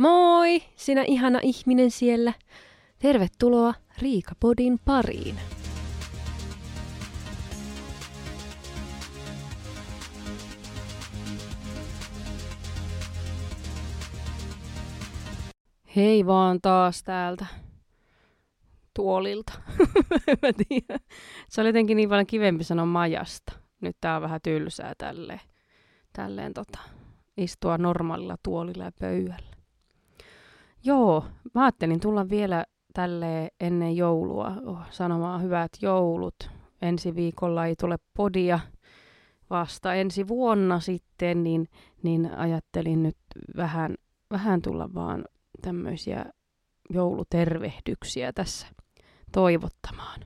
Moi, sinä ihana ihminen siellä. Tervetuloa Riikapodin pariin. Hei vaan taas täältä tuolilta. Mä tiedän. Se oli jotenkin niin paljon kivempi sanoa majasta. Nyt tää on vähän tylsää tälleen, tälleen tota, istua normaalilla tuolilla ja pöydällä. Joo, mä ajattelin tulla vielä tälle ennen joulua oh, sanomaan hyvät joulut. Ensi viikolla ei tule podia vasta ensi vuonna sitten, niin, niin ajattelin nyt vähän, vähän tulla vaan tämmöisiä joulutervehdyksiä tässä toivottamaan.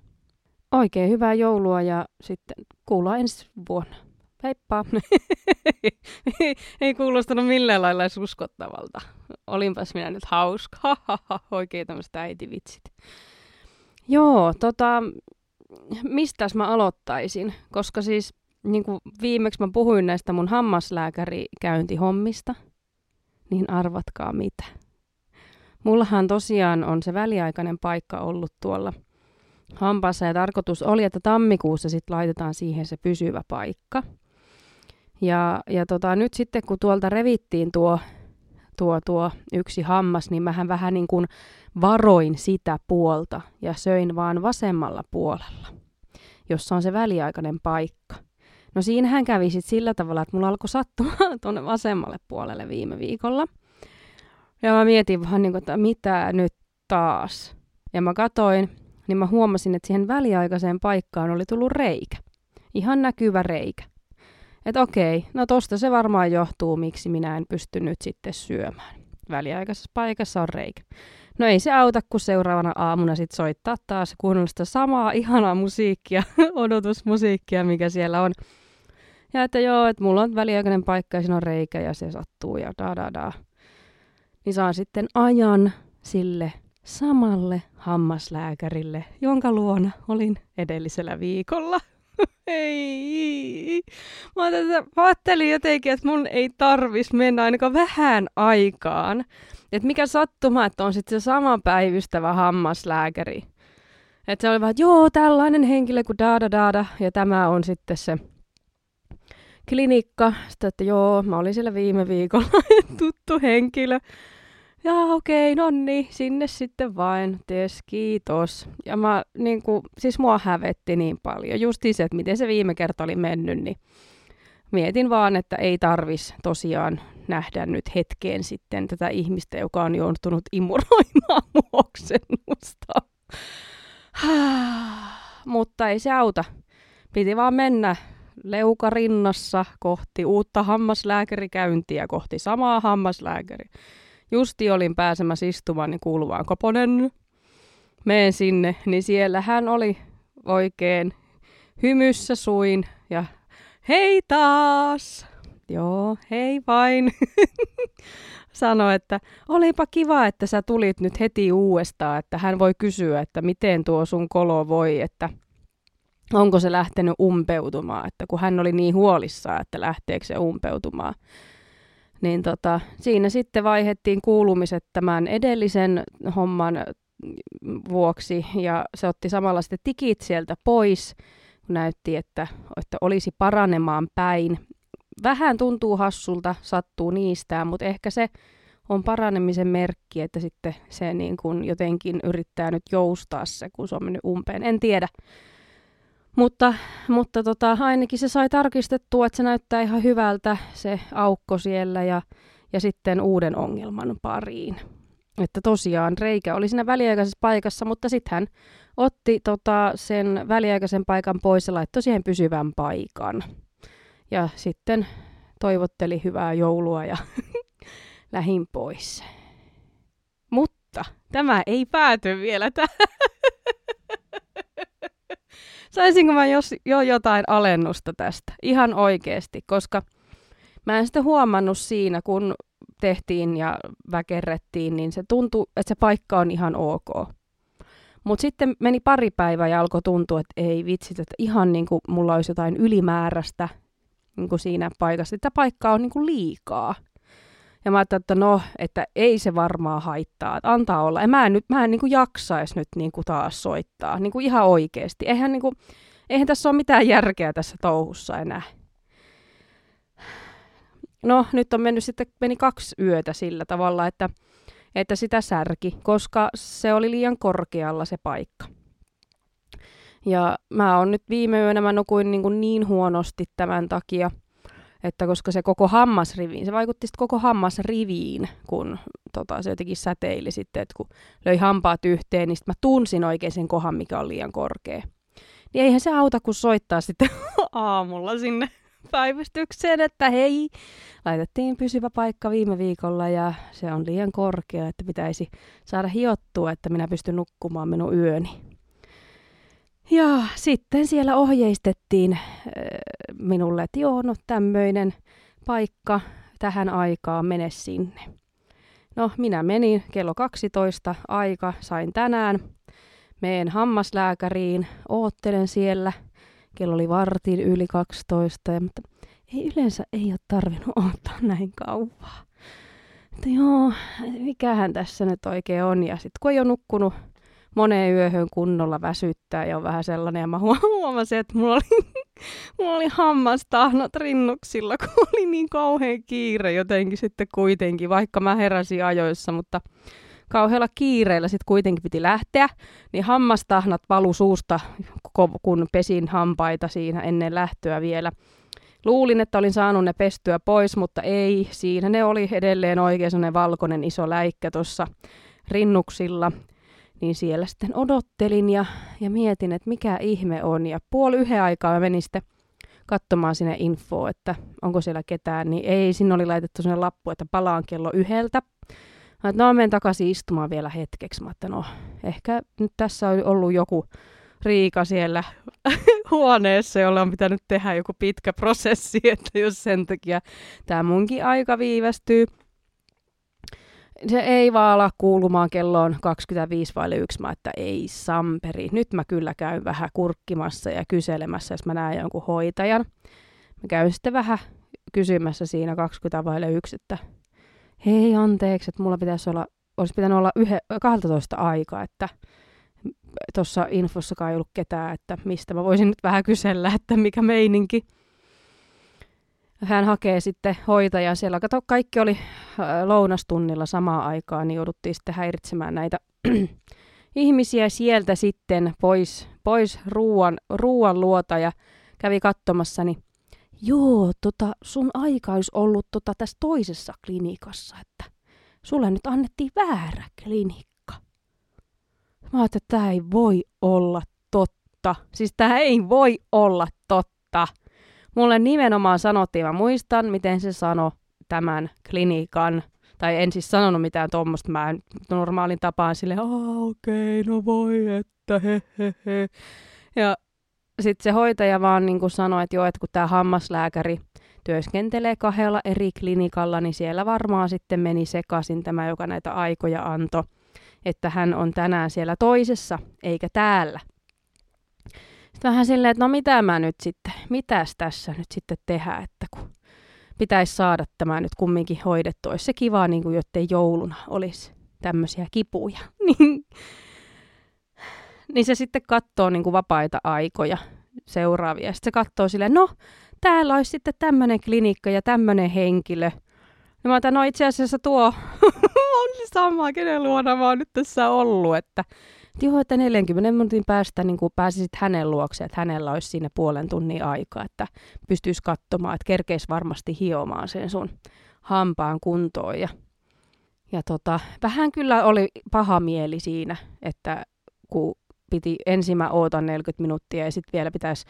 Oikein hyvää joulua ja sitten kuullaan ensi vuonna. Heippa! ei kuulostanut millään lailla edes uskottavalta. Olinpas minä nyt hauska. Oikein tämmöiset äitivitsit. Joo, tota, mistäs mä aloittaisin? Koska siis niin kuin viimeksi mä puhuin näistä mun hammaslääkärikäyntihommista, niin arvatkaa mitä. Mullahan tosiaan on se väliaikainen paikka ollut tuolla hampassa ja tarkoitus oli, että tammikuussa sitten laitetaan siihen se pysyvä paikka. Ja, ja tota, nyt sitten kun tuolta revittiin tuo, tuo, tuo yksi hammas, niin mähän vähän niin kuin varoin sitä puolta ja söin vaan vasemmalla puolella, jossa on se väliaikainen paikka. No siinähän kävi sitten sillä tavalla, että mulla alkoi sattumaan tuonne vasemmalle puolelle viime viikolla. Ja mä mietin vähän niin kuin, että mitä nyt taas. Ja mä katoin, niin mä huomasin, että siihen väliaikaiseen paikkaan oli tullut reikä. Ihan näkyvä reikä. Että okei, no tosta se varmaan johtuu, miksi minä en pysty nyt sitten syömään. Väliaikaisessa paikassa on reikä. No ei se auta, kun seuraavana aamuna sitten soittaa taas kuunnella sitä samaa ihanaa musiikkia, odotusmusiikkia, mikä siellä on. Ja että joo, että mulla on väliaikainen paikka ja siinä on reikä ja se sattuu ja da da da. Niin saan sitten ajan sille samalle hammaslääkärille, jonka luona olin edellisellä viikolla. ei. Mä, ajattelin jotenkin, että mun ei tarvis mennä ainakaan vähän aikaan. Että mikä sattuma, että on sitten se sama päivystävä hammaslääkäri. Että se oli vaan, että joo, tällainen henkilö kuin daada daada, ja tämä on sitten se klinikka. Sitten, että joo, mä olin siellä viime viikolla tuttu henkilö. Ja okei, okay, no niin, sinne sitten vain, tes kiitos. Ja mä, niin kuin, siis mua hävetti niin paljon, just se, että miten se viime kerta oli mennyt, niin mietin vaan, että ei tarvis tosiaan nähdä nyt hetkeen sitten tätä ihmistä, joka on joutunut imuroimaan muoksennusta. Mutta ei se auta. Piti vaan mennä leuka rinnassa kohti uutta hammaslääkärikäyntiä, kohti samaa hammaslääkäriä justi olin pääsemässä istumaan, niin kuuluvaan Koponen. Meen sinne, niin siellä hän oli oikein hymyssä suin ja hei taas! Joo, hei vain. Sanoi, että olipa kiva, että sä tulit nyt heti uudestaan, että hän voi kysyä, että miten tuo sun kolo voi, että onko se lähtenyt umpeutumaan, että kun hän oli niin huolissaan, että lähteekö se umpeutumaan niin tota, siinä sitten vaihettiin kuulumiset tämän edellisen homman vuoksi ja se otti samalla sitten tikit sieltä pois, kun näytti, että, että olisi paranemaan päin. Vähän tuntuu hassulta, sattuu niistä, mutta ehkä se on paranemisen merkki, että sitten se niin kuin jotenkin yrittää nyt joustaa se, kun se on mennyt umpeen. En tiedä. Mutta, mutta tota, ainakin se sai tarkistettua, että se näyttää ihan hyvältä se aukko siellä ja, ja sitten uuden ongelman pariin. Että tosiaan reikä oli siinä väliaikaisessa paikassa, mutta sitten hän otti tota, sen väliaikaisen paikan pois ja laittoi siihen pysyvän paikan. Ja sitten toivotteli hyvää joulua ja lähin pois. Mutta tämä ei pääty vielä tähän. Saisinko mä jos, jo jotain alennusta tästä? Ihan oikeasti, koska mä en sitä huomannut siinä, kun tehtiin ja väkerrettiin, niin se tuntui, että se paikka on ihan ok. Mutta sitten meni pari päivää ja alkoi tuntua, että ei vitsit, että ihan niin kuin mulla olisi jotain ylimääräistä niin kuin siinä paikassa. Että paikka on niin kuin liikaa. Ja mä ajattelin, että no, että ei se varmaan haittaa, että antaa olla. Ja mä en nyt, mä en niin kuin jaksaisi nyt niin kuin taas soittaa, niin kuin ihan oikeasti. Eihän, niin kuin, eihän tässä ole mitään järkeä tässä touhussa enää. No, nyt on mennyt sitten, meni kaksi yötä sillä tavalla, että, että sitä särki, koska se oli liian korkealla se paikka. Ja mä oon nyt viime yönä, mä nukuin niin, kuin niin huonosti tämän takia, että koska se koko hammasriviin, se vaikutti sitten koko hammasriviin, kun tota, se jotenkin säteili sitten, että kun löi hampaat yhteen, niin mä tunsin oikein sen kohan, mikä on liian korkea. Niin eihän se auta, kun soittaa sitten aamulla sinne päivystykseen, että hei, laitettiin pysyvä paikka viime viikolla ja se on liian korkea, että pitäisi saada hiottua, että minä pystyn nukkumaan minun yöni. Ja sitten siellä ohjeistettiin minulle, että joo, no tämmöinen paikka tähän aikaan, mene sinne. No, minä menin kello 12 aika, sain tänään. Meen hammaslääkäriin, oottelen siellä. Kello oli vartin yli 12, mutta ei yleensä ei ole tarvinnut odottaa näin kauan. Että joo, mikähän tässä nyt oikein on. Ja sitten kun ei ole nukkunut moneen yöhön kunnolla väsyttää ja on vähän sellainen. Ja mä huomasin, että mulla oli, mulla oli hammastahnat rinnuksilla, kun oli niin kauhean kiire jotenkin sitten kuitenkin, vaikka mä heräsin ajoissa, mutta kauhealla kiireellä sitten kuitenkin piti lähteä, niin hammastahnat valu suusta, kun pesin hampaita siinä ennen lähtöä vielä. Luulin, että olin saanut ne pestyä pois, mutta ei. Siinä ne oli edelleen oikein sellainen valkoinen iso läikkä tuossa rinnuksilla niin siellä sitten odottelin ja, ja mietin, että mikä ihme on. Ja puoli yhden aikaa mä menin sitten katsomaan sinne infoa, että onko siellä ketään, niin ei, sinne oli laitettu sinne lappu, että palaan kello yhdeltä. Mä no, menen takaisin istumaan vielä hetkeksi. Mä että no, ehkä nyt tässä on ollut joku Riika siellä huoneessa, jolla on pitänyt tehdä joku pitkä prosessi, että jos sen takia tämä munkin aika viivästyy se ei vaan ala kuulumaan kelloon 25 vai 1, mä että ei samperi. Nyt mä kyllä käyn vähän kurkkimassa ja kyselemässä, jos mä näen jonkun hoitajan. Mä käyn sitten vähän kysymässä siinä 20 vai 1, että hei anteeksi, että mulla pitäisi olla, olisi pitänyt olla yhe, 12 aikaa, että tuossa infossakaan ei ollut ketään, että mistä mä voisin nyt vähän kysellä, että mikä meininki hän hakee sitten hoitaja siellä. Kato, kaikki oli lounastunnilla samaan aikaan, niin jouduttiin sitten häiritsemään näitä ihmisiä sieltä sitten pois, pois ruuan, ruuan luota ja kävi katsomassa, niin joo, tota, sun aika olisi ollut tota, tässä toisessa klinikassa, että sulle nyt annettiin väärä klinikka. Mä ajattelin, että tämä ei voi olla totta. Siis tämä ei voi olla totta. Mulle nimenomaan sanottiin, mä muistan, miten se sanoi tämän klinikan, tai en siis sanonut mitään tuommoista, mä en normaalin tapaan sille, okei, okay, no voi, että he, he, he. Ja sitten se hoitaja vaan niin sanoi, että joo, että kun tämä hammaslääkäri työskentelee kahdella eri klinikalla, niin siellä varmaan sitten meni sekaisin tämä, joka näitä aikoja antoi, että hän on tänään siellä toisessa, eikä täällä. Vähän silleen, että no mitä mä nyt sitten, mitäs tässä nyt sitten tehdään, että kun pitäisi saada tämä nyt kumminkin hoidettua. Olisi se kiva, niin kuin jottei jouluna olisi tämmöisiä kipuja. niin, niin se sitten katsoo niin kuin vapaita aikoja seuraavia. Sitten se katsoo silleen, no täällä olisi sitten tämmöinen klinikka ja tämmöinen henkilö. Ja mä otan, no itse asiassa tuo on sama, kenen luona mä oon nyt tässä ollut, että joo, että 40 minuutin päästä niin kuin pääsisit hänen luokseen, että hänellä olisi siinä puolen tunnin aikaa, että pystyisi katsomaan, että kerkeisi varmasti hiomaan sen sun hampaan kuntoon. Ja, ja tota, vähän kyllä oli paha mieli siinä, että kun piti ensin mä ootan 40 minuuttia ja sitten vielä pitäisi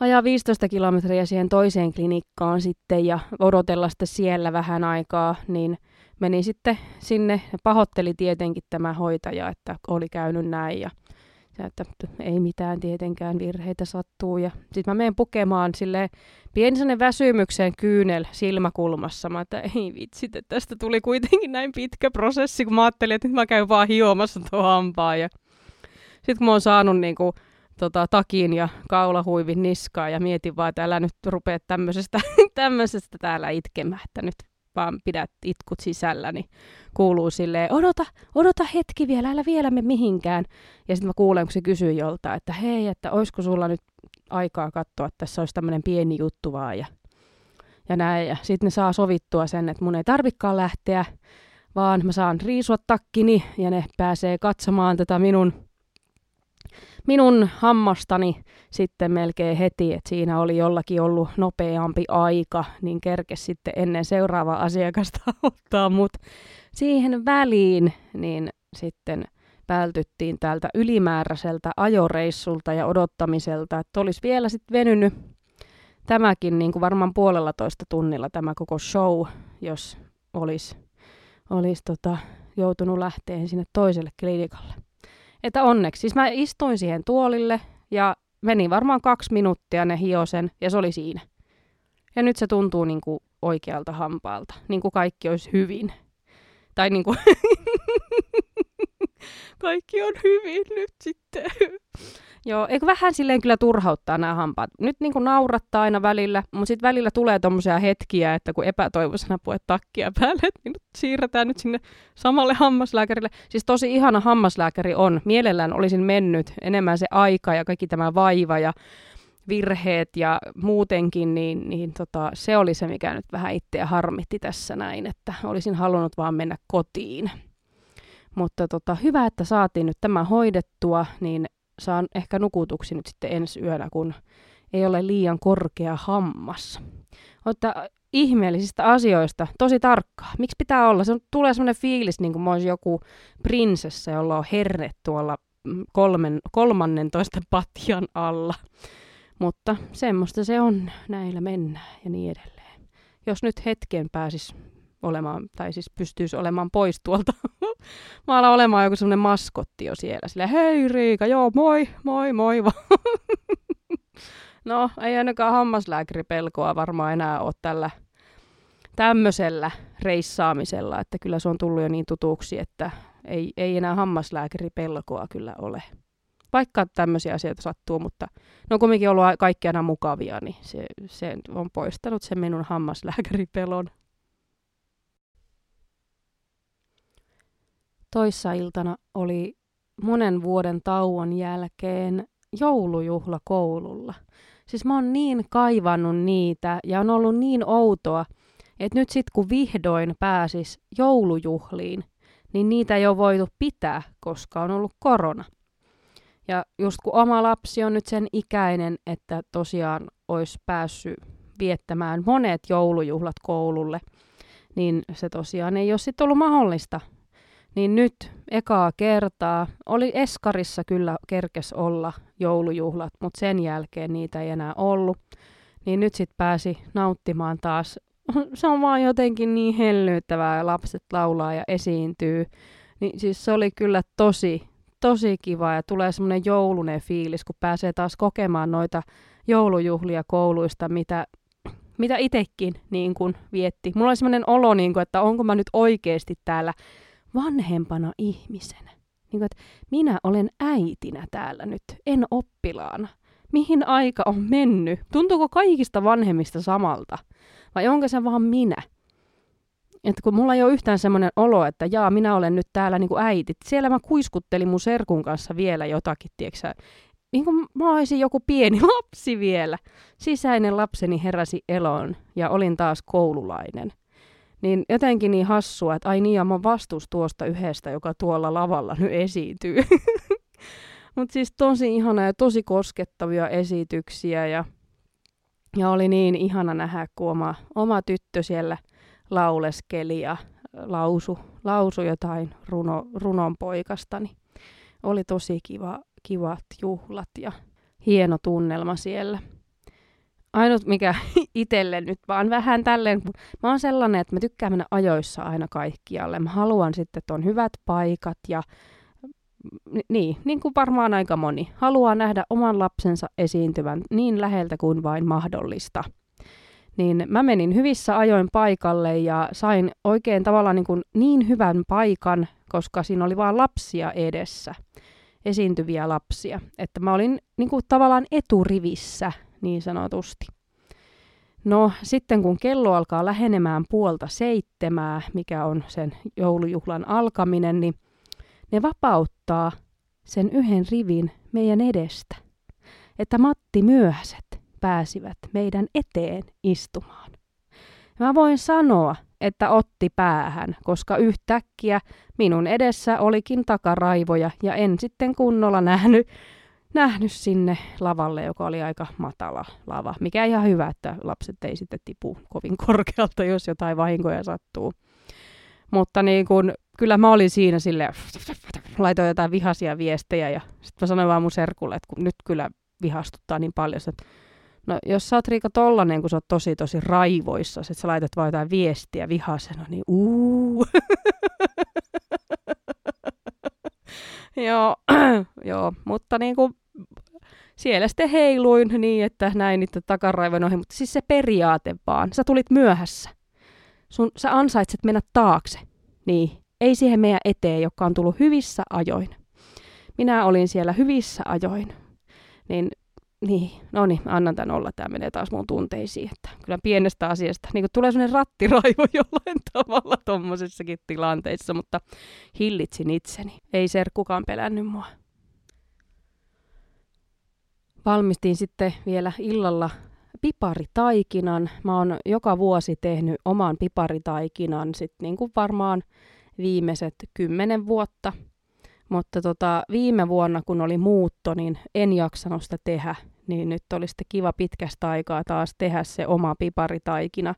ajaa 15 kilometriä siihen toiseen klinikkaan sitten ja odotella sitten siellä vähän aikaa, niin – meni sitten sinne, pahoitteli tietenkin tämä hoitaja, että oli käynyt näin ja, että ei mitään tietenkään virheitä sattuu. Ja sitten mä menen pukemaan sille pieni väsymyksen kyynel silmäkulmassa. Mä että ei vitsit, että tästä tuli kuitenkin näin pitkä prosessi, kun mä ajattelin, että nyt mä käyn vaan hiomassa tuo hampaa. Ja sitten kun mä oon saanut niinku, tota, takin ja kaulahuivin niskaa ja mietin vaan, että älä nyt rupea tämmöisestä, tämmöisestä täällä itkemään, että nyt vaan pidät itkut sisällä, niin kuuluu silleen, odota, odota hetki vielä, älä vielä me mihinkään. Ja sitten mä kuulen, kun se kysyy jolta, että hei, että olisiko sulla nyt aikaa katsoa, että tässä olisi tämmöinen pieni juttu vaan. Ja, ja näin. Ja sitten ne saa sovittua sen, että mun ei tarvikaan lähteä, vaan mä saan riisua takkini ja ne pääsee katsomaan tätä minun minun hammastani sitten melkein heti, että siinä oli jollakin ollut nopeampi aika, niin kerkes sitten ennen seuraavaa asiakasta ottaa mut siihen väliin, niin sitten vältyttiin tältä ylimääräiseltä ajoreissulta ja odottamiselta, että olisi vielä sitten venynyt tämäkin niin kuin varmaan puolella toista tunnilla tämä koko show, jos olisi olis tota, joutunut lähteä sinne toiselle klinikalle. Että onneksi. Siis mä istuin siihen tuolille ja meni varmaan kaksi minuuttia ne hiosen ja se oli siinä. Ja nyt se tuntuu niin kuin oikealta hampaalta, niin kuin kaikki olisi hyvin. Tai niin kuin kaikki on hyvin nyt sitten. Joo, eikö vähän silleen kyllä turhauttaa nämä hampaat. Nyt niin kuin naurattaa aina välillä, mutta sitten välillä tulee tommosia hetkiä, että kun epätoivoisena puet takkia päälle, niin nyt siirretään nyt sinne samalle hammaslääkärille. Siis tosi ihana hammaslääkäri on. Mielellään olisin mennyt enemmän se aika ja kaikki tämä vaiva ja virheet ja muutenkin, niin, niin tota, se oli se, mikä nyt vähän itseä harmitti tässä näin, että olisin halunnut vaan mennä kotiin. Mutta tota, hyvä, että saatiin nyt tämä hoidettua, niin saan ehkä nukutuksi nyt sitten ensi yönä, kun ei ole liian korkea hammas. Mutta ihmeellisistä asioista tosi tarkkaa. Miksi pitää olla? Se on, tulee sellainen fiilis, niin kuin mä olisin joku prinsessa, jolla on herre tuolla kolmen, kolmannentoista patjan alla. Mutta semmoista se on, näillä mennään ja niin edelleen. Jos nyt hetken pääsis olemaan, tai siis pystyisi olemaan pois tuolta. Mä alan olemaan joku semmoinen maskotti jo siellä. Silleen, hei Riika, joo, moi, moi, moi vaan. no, ei ainakaan hammaslääkäripelkoa varmaan enää ole tällä tämmöisellä reissaamisella, että kyllä se on tullut jo niin tutuksi, että ei, ei enää hammaslääkäripelkoa kyllä ole. Vaikka tämmöisiä asioita sattuu, mutta ne on kuitenkin ollut kaikki aina mukavia, niin se, se on poistanut sen minun hammaslääkäripelon. Toissa iltana oli monen vuoden tauon jälkeen joulujuhla koululla. Siis mä oon niin kaivannut niitä ja on ollut niin outoa, että nyt sit kun vihdoin pääsis joulujuhliin, niin niitä ei ole voitu pitää, koska on ollut korona. Ja just kun oma lapsi on nyt sen ikäinen, että tosiaan olisi päässyt viettämään monet joulujuhlat koululle, niin se tosiaan ei ole sitten ollut mahdollista niin nyt ekaa kertaa, oli Eskarissa kyllä kerkes olla joulujuhlat, mutta sen jälkeen niitä ei enää ollut. Niin nyt sitten pääsi nauttimaan taas. Se on vaan jotenkin niin hellyyttävää ja lapset laulaa ja esiintyy. Niin siis se oli kyllä tosi, tosi kiva ja tulee semmoinen joulunen fiilis, kun pääsee taas kokemaan noita joulujuhlia kouluista, mitä, mitä itsekin niin kun vietti. Mulla oli semmoinen olo, niin kun, että onko mä nyt oikeasti täällä vanhempana ihmisenä. Niin kuin, että minä olen äitinä täällä nyt, en oppilaana. Mihin aika on mennyt? Tuntuuko kaikista vanhemmista samalta? Vai onko se vaan minä? Että kun mulla ei ole yhtään semmoinen olo, että jaa, minä olen nyt täällä niin kuin äiti. Siellä mä kuiskuttelin mun serkun kanssa vielä jotakin, tiedätkö niin kuin mä olisin joku pieni lapsi vielä. Sisäinen lapseni heräsi eloon ja olin taas koululainen. Niin jotenkin niin hassua, että ai niin, ja mä vastus tuosta yhdestä, joka tuolla lavalla nyt esiintyy. Mutta siis tosi ihana ja tosi koskettavia esityksiä ja, ja oli niin ihana nähdä, kun oma, oma tyttö siellä lauleskeli ja lausu, lausu jotain runo, runon poikastani. Oli tosi kiva, kivat juhlat ja hieno tunnelma siellä ainut mikä itselle nyt vaan vähän tälleen, mä oon sellainen, että mä tykkään mennä ajoissa aina kaikkialle. Mä haluan sitten, että on hyvät paikat ja niin, niin kuin varmaan aika moni. Haluaa nähdä oman lapsensa esiintyvän niin läheltä kuin vain mahdollista. Niin mä menin hyvissä ajoin paikalle ja sain oikein tavallaan niin, kuin niin hyvän paikan, koska siinä oli vaan lapsia edessä, esiintyviä lapsia. Että mä olin niin kuin tavallaan eturivissä niin sanotusti. No sitten kun kello alkaa lähenemään puolta seitsemää, mikä on sen joulujuhlan alkaminen, niin ne vapauttaa sen yhden rivin meidän edestä. Että Matti Myöhäset pääsivät meidän eteen istumaan. Mä voin sanoa, että otti päähän, koska yhtäkkiä minun edessä olikin takaraivoja ja en sitten kunnolla nähnyt, nähnyt sinne lavalle, joka oli aika matala lava. Mikä ihan hyvä, että lapset ei sitten tipu kovin korkealta, jos jotain vahinkoja sattuu. Mutta niin kun, kyllä mä olin siinä sille laitoin jotain vihaisia viestejä ja sitten mä sanoin vaan mun serkulle, että kun nyt kyllä vihastuttaa niin paljon, että No jos sä oot Riika tollanen, kun sä oot tosi tosi raivoissa, että sä laitat vaan jotain viestiä vihasena, niin uuu. joo, joo, mutta niin kuin siellä sitten heiluin niin, että näin niitä takaraivojen ohi, mutta siis se periaate vaan. Sä tulit myöhässä. Sun, sä ansaitset mennä taakse. Niin, ei siihen meidän eteen, joka on tullut hyvissä ajoin. Minä olin siellä hyvissä ajoin. Niin niin, no niin, annan tämän olla, tämä menee taas mun tunteisiin, että kyllä pienestä asiasta, niin tulee sellainen rattiraivo jollain tavalla tuommoisessakin tilanteissa, mutta hillitsin itseni, ei serkkukaan pelännyt mua. Valmistin sitten vielä illalla piparitaikinan. Mä oon joka vuosi tehnyt oman piparitaikinan sitten niin kuin varmaan viimeiset kymmenen vuotta – mutta tota, viime vuonna, kun oli muutto, niin en jaksanut sitä tehdä. Niin nyt oli sitten kiva pitkästä aikaa taas tehdä se oma piparitaikina.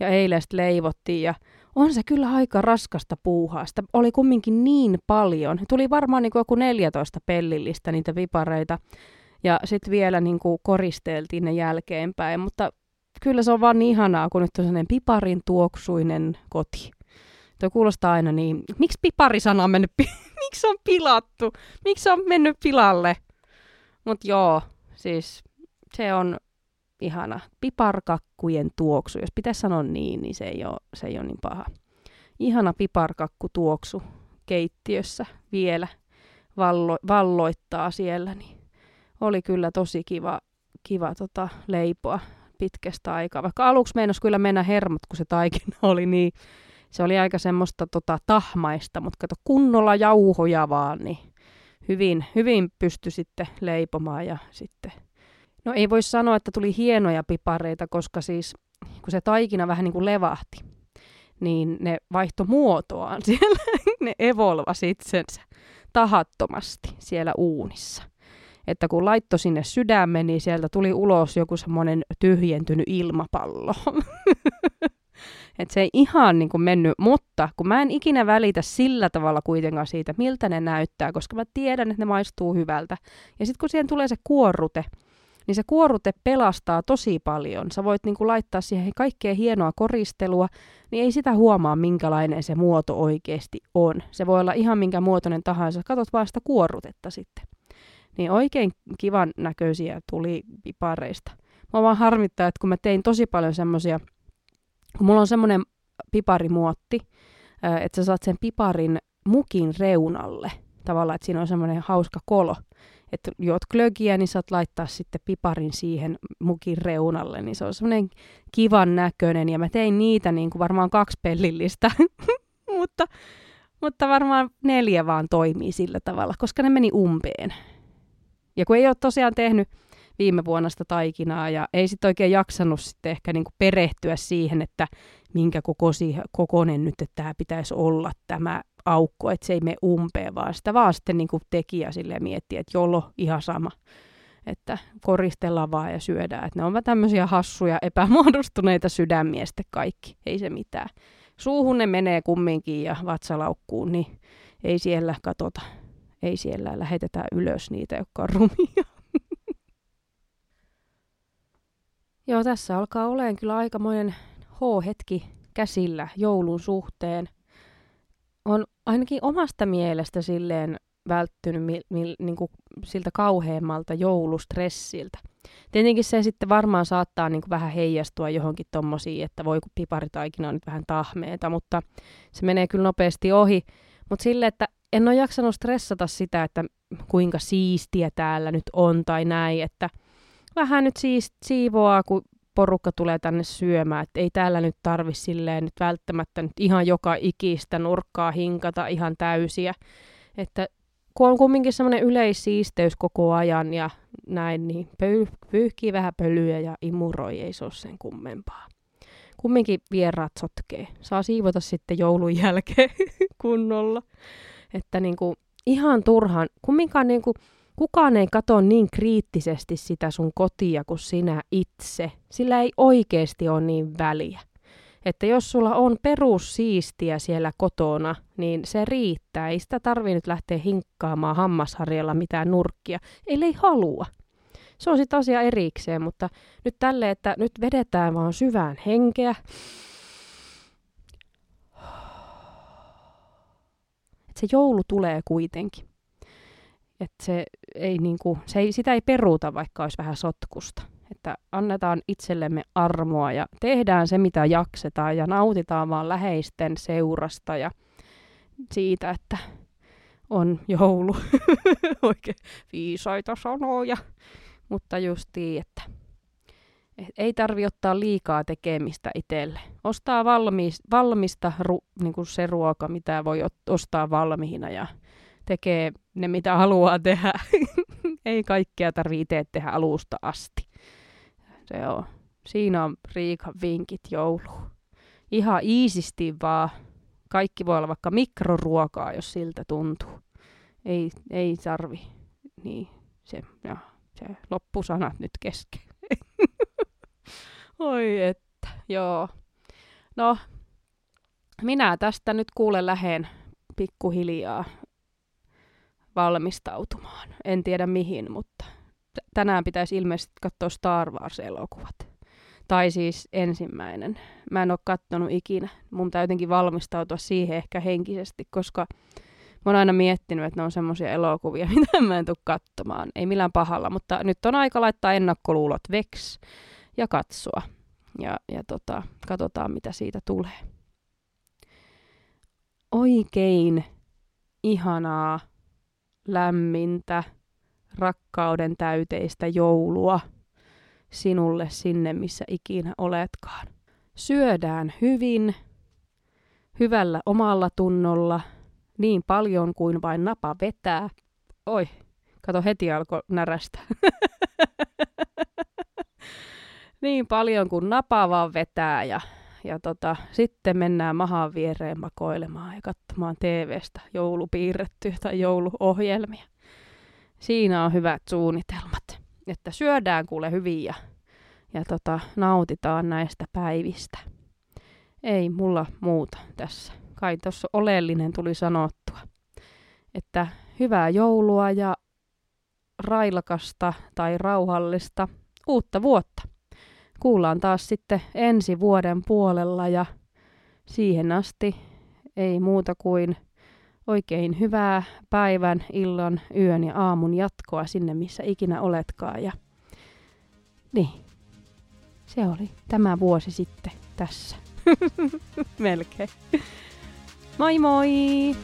Ja eilen leivottiin ja on se kyllä aika raskasta puuhaa. Sitä oli kumminkin niin paljon. Tuli varmaan niin kuin joku 14 pellillistä niitä pipareita. Ja sitten vielä niin kuin koristeltiin ne jälkeenpäin. Mutta kyllä se on vaan niin ihanaa, kun nyt on sellainen piparin tuoksuinen koti. Tuo kuulostaa aina niin, miksi piparisana on mennyt, miksi on pilattu, miksi on mennyt pilalle. Mutta joo, siis se on ihana. Piparkakkujen tuoksu, jos pitäisi sanoa niin, niin se ei ole, se ei ole niin paha. Ihana piparkakku tuoksu keittiössä vielä vallo, valloittaa siellä, niin oli kyllä tosi kiva, kiva tota, leipoa pitkästä aikaa. Vaikka aluksi meinasi kyllä mennä hermot, kun se taikina oli niin se oli aika semmoista tota, tahmaista, mutta kato kunnolla jauhoja vaan, niin hyvin, hyvin pysty sitten leipomaan ja sitten No ei voi sanoa, että tuli hienoja pipareita, koska siis kun se taikina vähän niin kuin levahti, niin ne vaihto muotoaan siellä, ne evolvasi itsensä tahattomasti siellä uunissa. Että kun laittoi sinne sydämen, niin sieltä tuli ulos joku semmoinen tyhjentynyt ilmapallo. Että se ei ihan niin kuin mennyt, mutta kun mä en ikinä välitä sillä tavalla kuitenkaan siitä, miltä ne näyttää, koska mä tiedän, että ne maistuu hyvältä. Ja sitten kun siihen tulee se kuorrute, niin se kuorrute pelastaa tosi paljon. Sä voit niin kuin laittaa siihen kaikkea hienoa koristelua, niin ei sitä huomaa, minkälainen se muoto oikeasti on. Se voi olla ihan minkä muotoinen tahansa, katot vaan sitä kuorrutetta sitten. Niin oikein kivan näköisiä tuli pipareista. Mä vaan harmittaa, että kun mä tein tosi paljon semmosia kun mulla on semmoinen piparimuotti, että sä saat sen piparin mukin reunalle. Tavallaan, että siinä on semmoinen hauska kolo. Että juot klögiä, niin saat laittaa sitten piparin siihen mukin reunalle. Niin se on semmoinen kivan näköinen. Ja mä tein niitä niin kuin varmaan kaksi pellillistä. mutta, mutta varmaan neljä vaan toimii sillä tavalla, koska ne meni umpeen. Ja kun ei ole tosiaan tehnyt viime vuonna sitä taikinaa ja ei sitten oikein jaksanut sitten ehkä niinku perehtyä siihen, että minkä kokosi, kokonen nyt, että tämä pitäisi olla tämä aukko, että se ei mene umpeen, vaan sitä vaan sitten niinku teki ja sille miettii, että jolo ihan sama että koristellaan vaan ja syödään. Että ne on tämmöisiä hassuja, epämuodostuneita sydämiä kaikki, ei se mitään. Suuhun ne menee kumminkin ja vatsalaukkuun, niin ei siellä katota, ei siellä lähetetä ylös niitä, jotka on rumia. Joo, tässä alkaa olemaan kyllä aikamoinen H-hetki käsillä joulun suhteen. On ainakin omasta mielestä silleen välttynyt mi, mi, niin kuin siltä kauheammalta joulustressiltä. Tietenkin se sitten varmaan saattaa niin kuin vähän heijastua johonkin tommosiin, että voi kun piparitaikina on nyt vähän tahmeeta, mutta se menee kyllä nopeasti ohi. Mutta sille, että en ole jaksanut stressata sitä, että kuinka siistiä täällä nyt on tai näin, että – vähän nyt siis siivoaa, kun porukka tulee tänne syömään, että ei täällä nyt tarvi silleen nyt välttämättä nyt ihan joka ikistä nurkkaa hinkata ihan täysiä. Että kun on kumminkin semmoinen yleissiisteys koko ajan ja näin, niin pöy- pyyhkii vähän pölyä ja imuroi, ei se ole sen kummempaa. Kumminkin vieraat sotkee. Saa siivota sitten joulun jälkeen kunnolla. Että niinku, ihan turhaan, kumminkaan niinku, kukaan ei katso niin kriittisesti sitä sun kotia kuin sinä itse. Sillä ei oikeasti ole niin väliä. Että jos sulla on perussiistiä siellä kotona, niin se riittää. Ei sitä tarvitse nyt lähteä hinkkaamaan hammasharjalla mitään nurkkia, ellei halua. Se on sitten asia erikseen, mutta nyt tälle, että nyt vedetään vaan syvään henkeä. Että se joulu tulee kuitenkin. Että se ei niinku, se ei, sitä ei peruuta, vaikka olisi vähän sotkusta että annetaan itsellemme armoa ja tehdään se, mitä jaksetaan ja nautitaan vaan läheisten seurasta ja siitä, että on joulu. Oikein viisaita sanoja. Mutta justiin, että ei tarvi ottaa liikaa tekemistä itselle. Ostaa valmis, valmista ru, niin kuin se ruoka, mitä voi ostaa valmiina ja tekee ne, mitä haluaa tehdä. ei kaikkea tarvitse tehdä alusta asti. Se on. Siinä on Riikan vinkit joulu. Ihan iisisti vaan. Kaikki voi olla vaikka mikroruokaa, jos siltä tuntuu. Ei, ei tarvi. Niin, se, ja, se loppusanat nyt kesken. Oi että, joo. No, minä tästä nyt kuulen lähen pikkuhiljaa valmistautumaan. En tiedä mihin, mutta tänään pitäisi ilmeisesti katsoa Star Wars-elokuvat. Tai siis ensimmäinen. Mä en ole kattonut ikinä. Mun täytyy jotenkin valmistautua siihen ehkä henkisesti, koska mä oon aina miettinyt, että ne on semmoisia elokuvia, mitä mä en tule katsomaan. Ei millään pahalla, mutta nyt on aika laittaa ennakkoluulot veks ja katsoa. Ja, ja tota, katsotaan, mitä siitä tulee. Oikein ihanaa, lämmintä, rakkauden täyteistä joulua sinulle sinne, missä ikinä oletkaan. Syödään hyvin, hyvällä omalla tunnolla, niin paljon kuin vain napa vetää. Oi, kato heti alkoi närästä. niin paljon kuin napa vaan vetää ja, ja tota, sitten mennään mahan viereen makoilemaan ja katsomaan TVstä joulupiirrettyjä tai jouluohjelmia. Siinä on hyvät suunnitelmat, että syödään kuule hyvin ja, ja tota, nautitaan näistä päivistä. Ei mulla muuta tässä. Kai tuossa oleellinen tuli sanottua. Että hyvää joulua ja railakasta tai rauhallista uutta vuotta. Kuullaan taas sitten ensi vuoden puolella ja siihen asti ei muuta kuin oikein hyvää päivän, illan, yön ja aamun jatkoa sinne, missä ikinä oletkaan. Ja niin, se oli tämä vuosi sitten tässä. Melkein. Moi moi!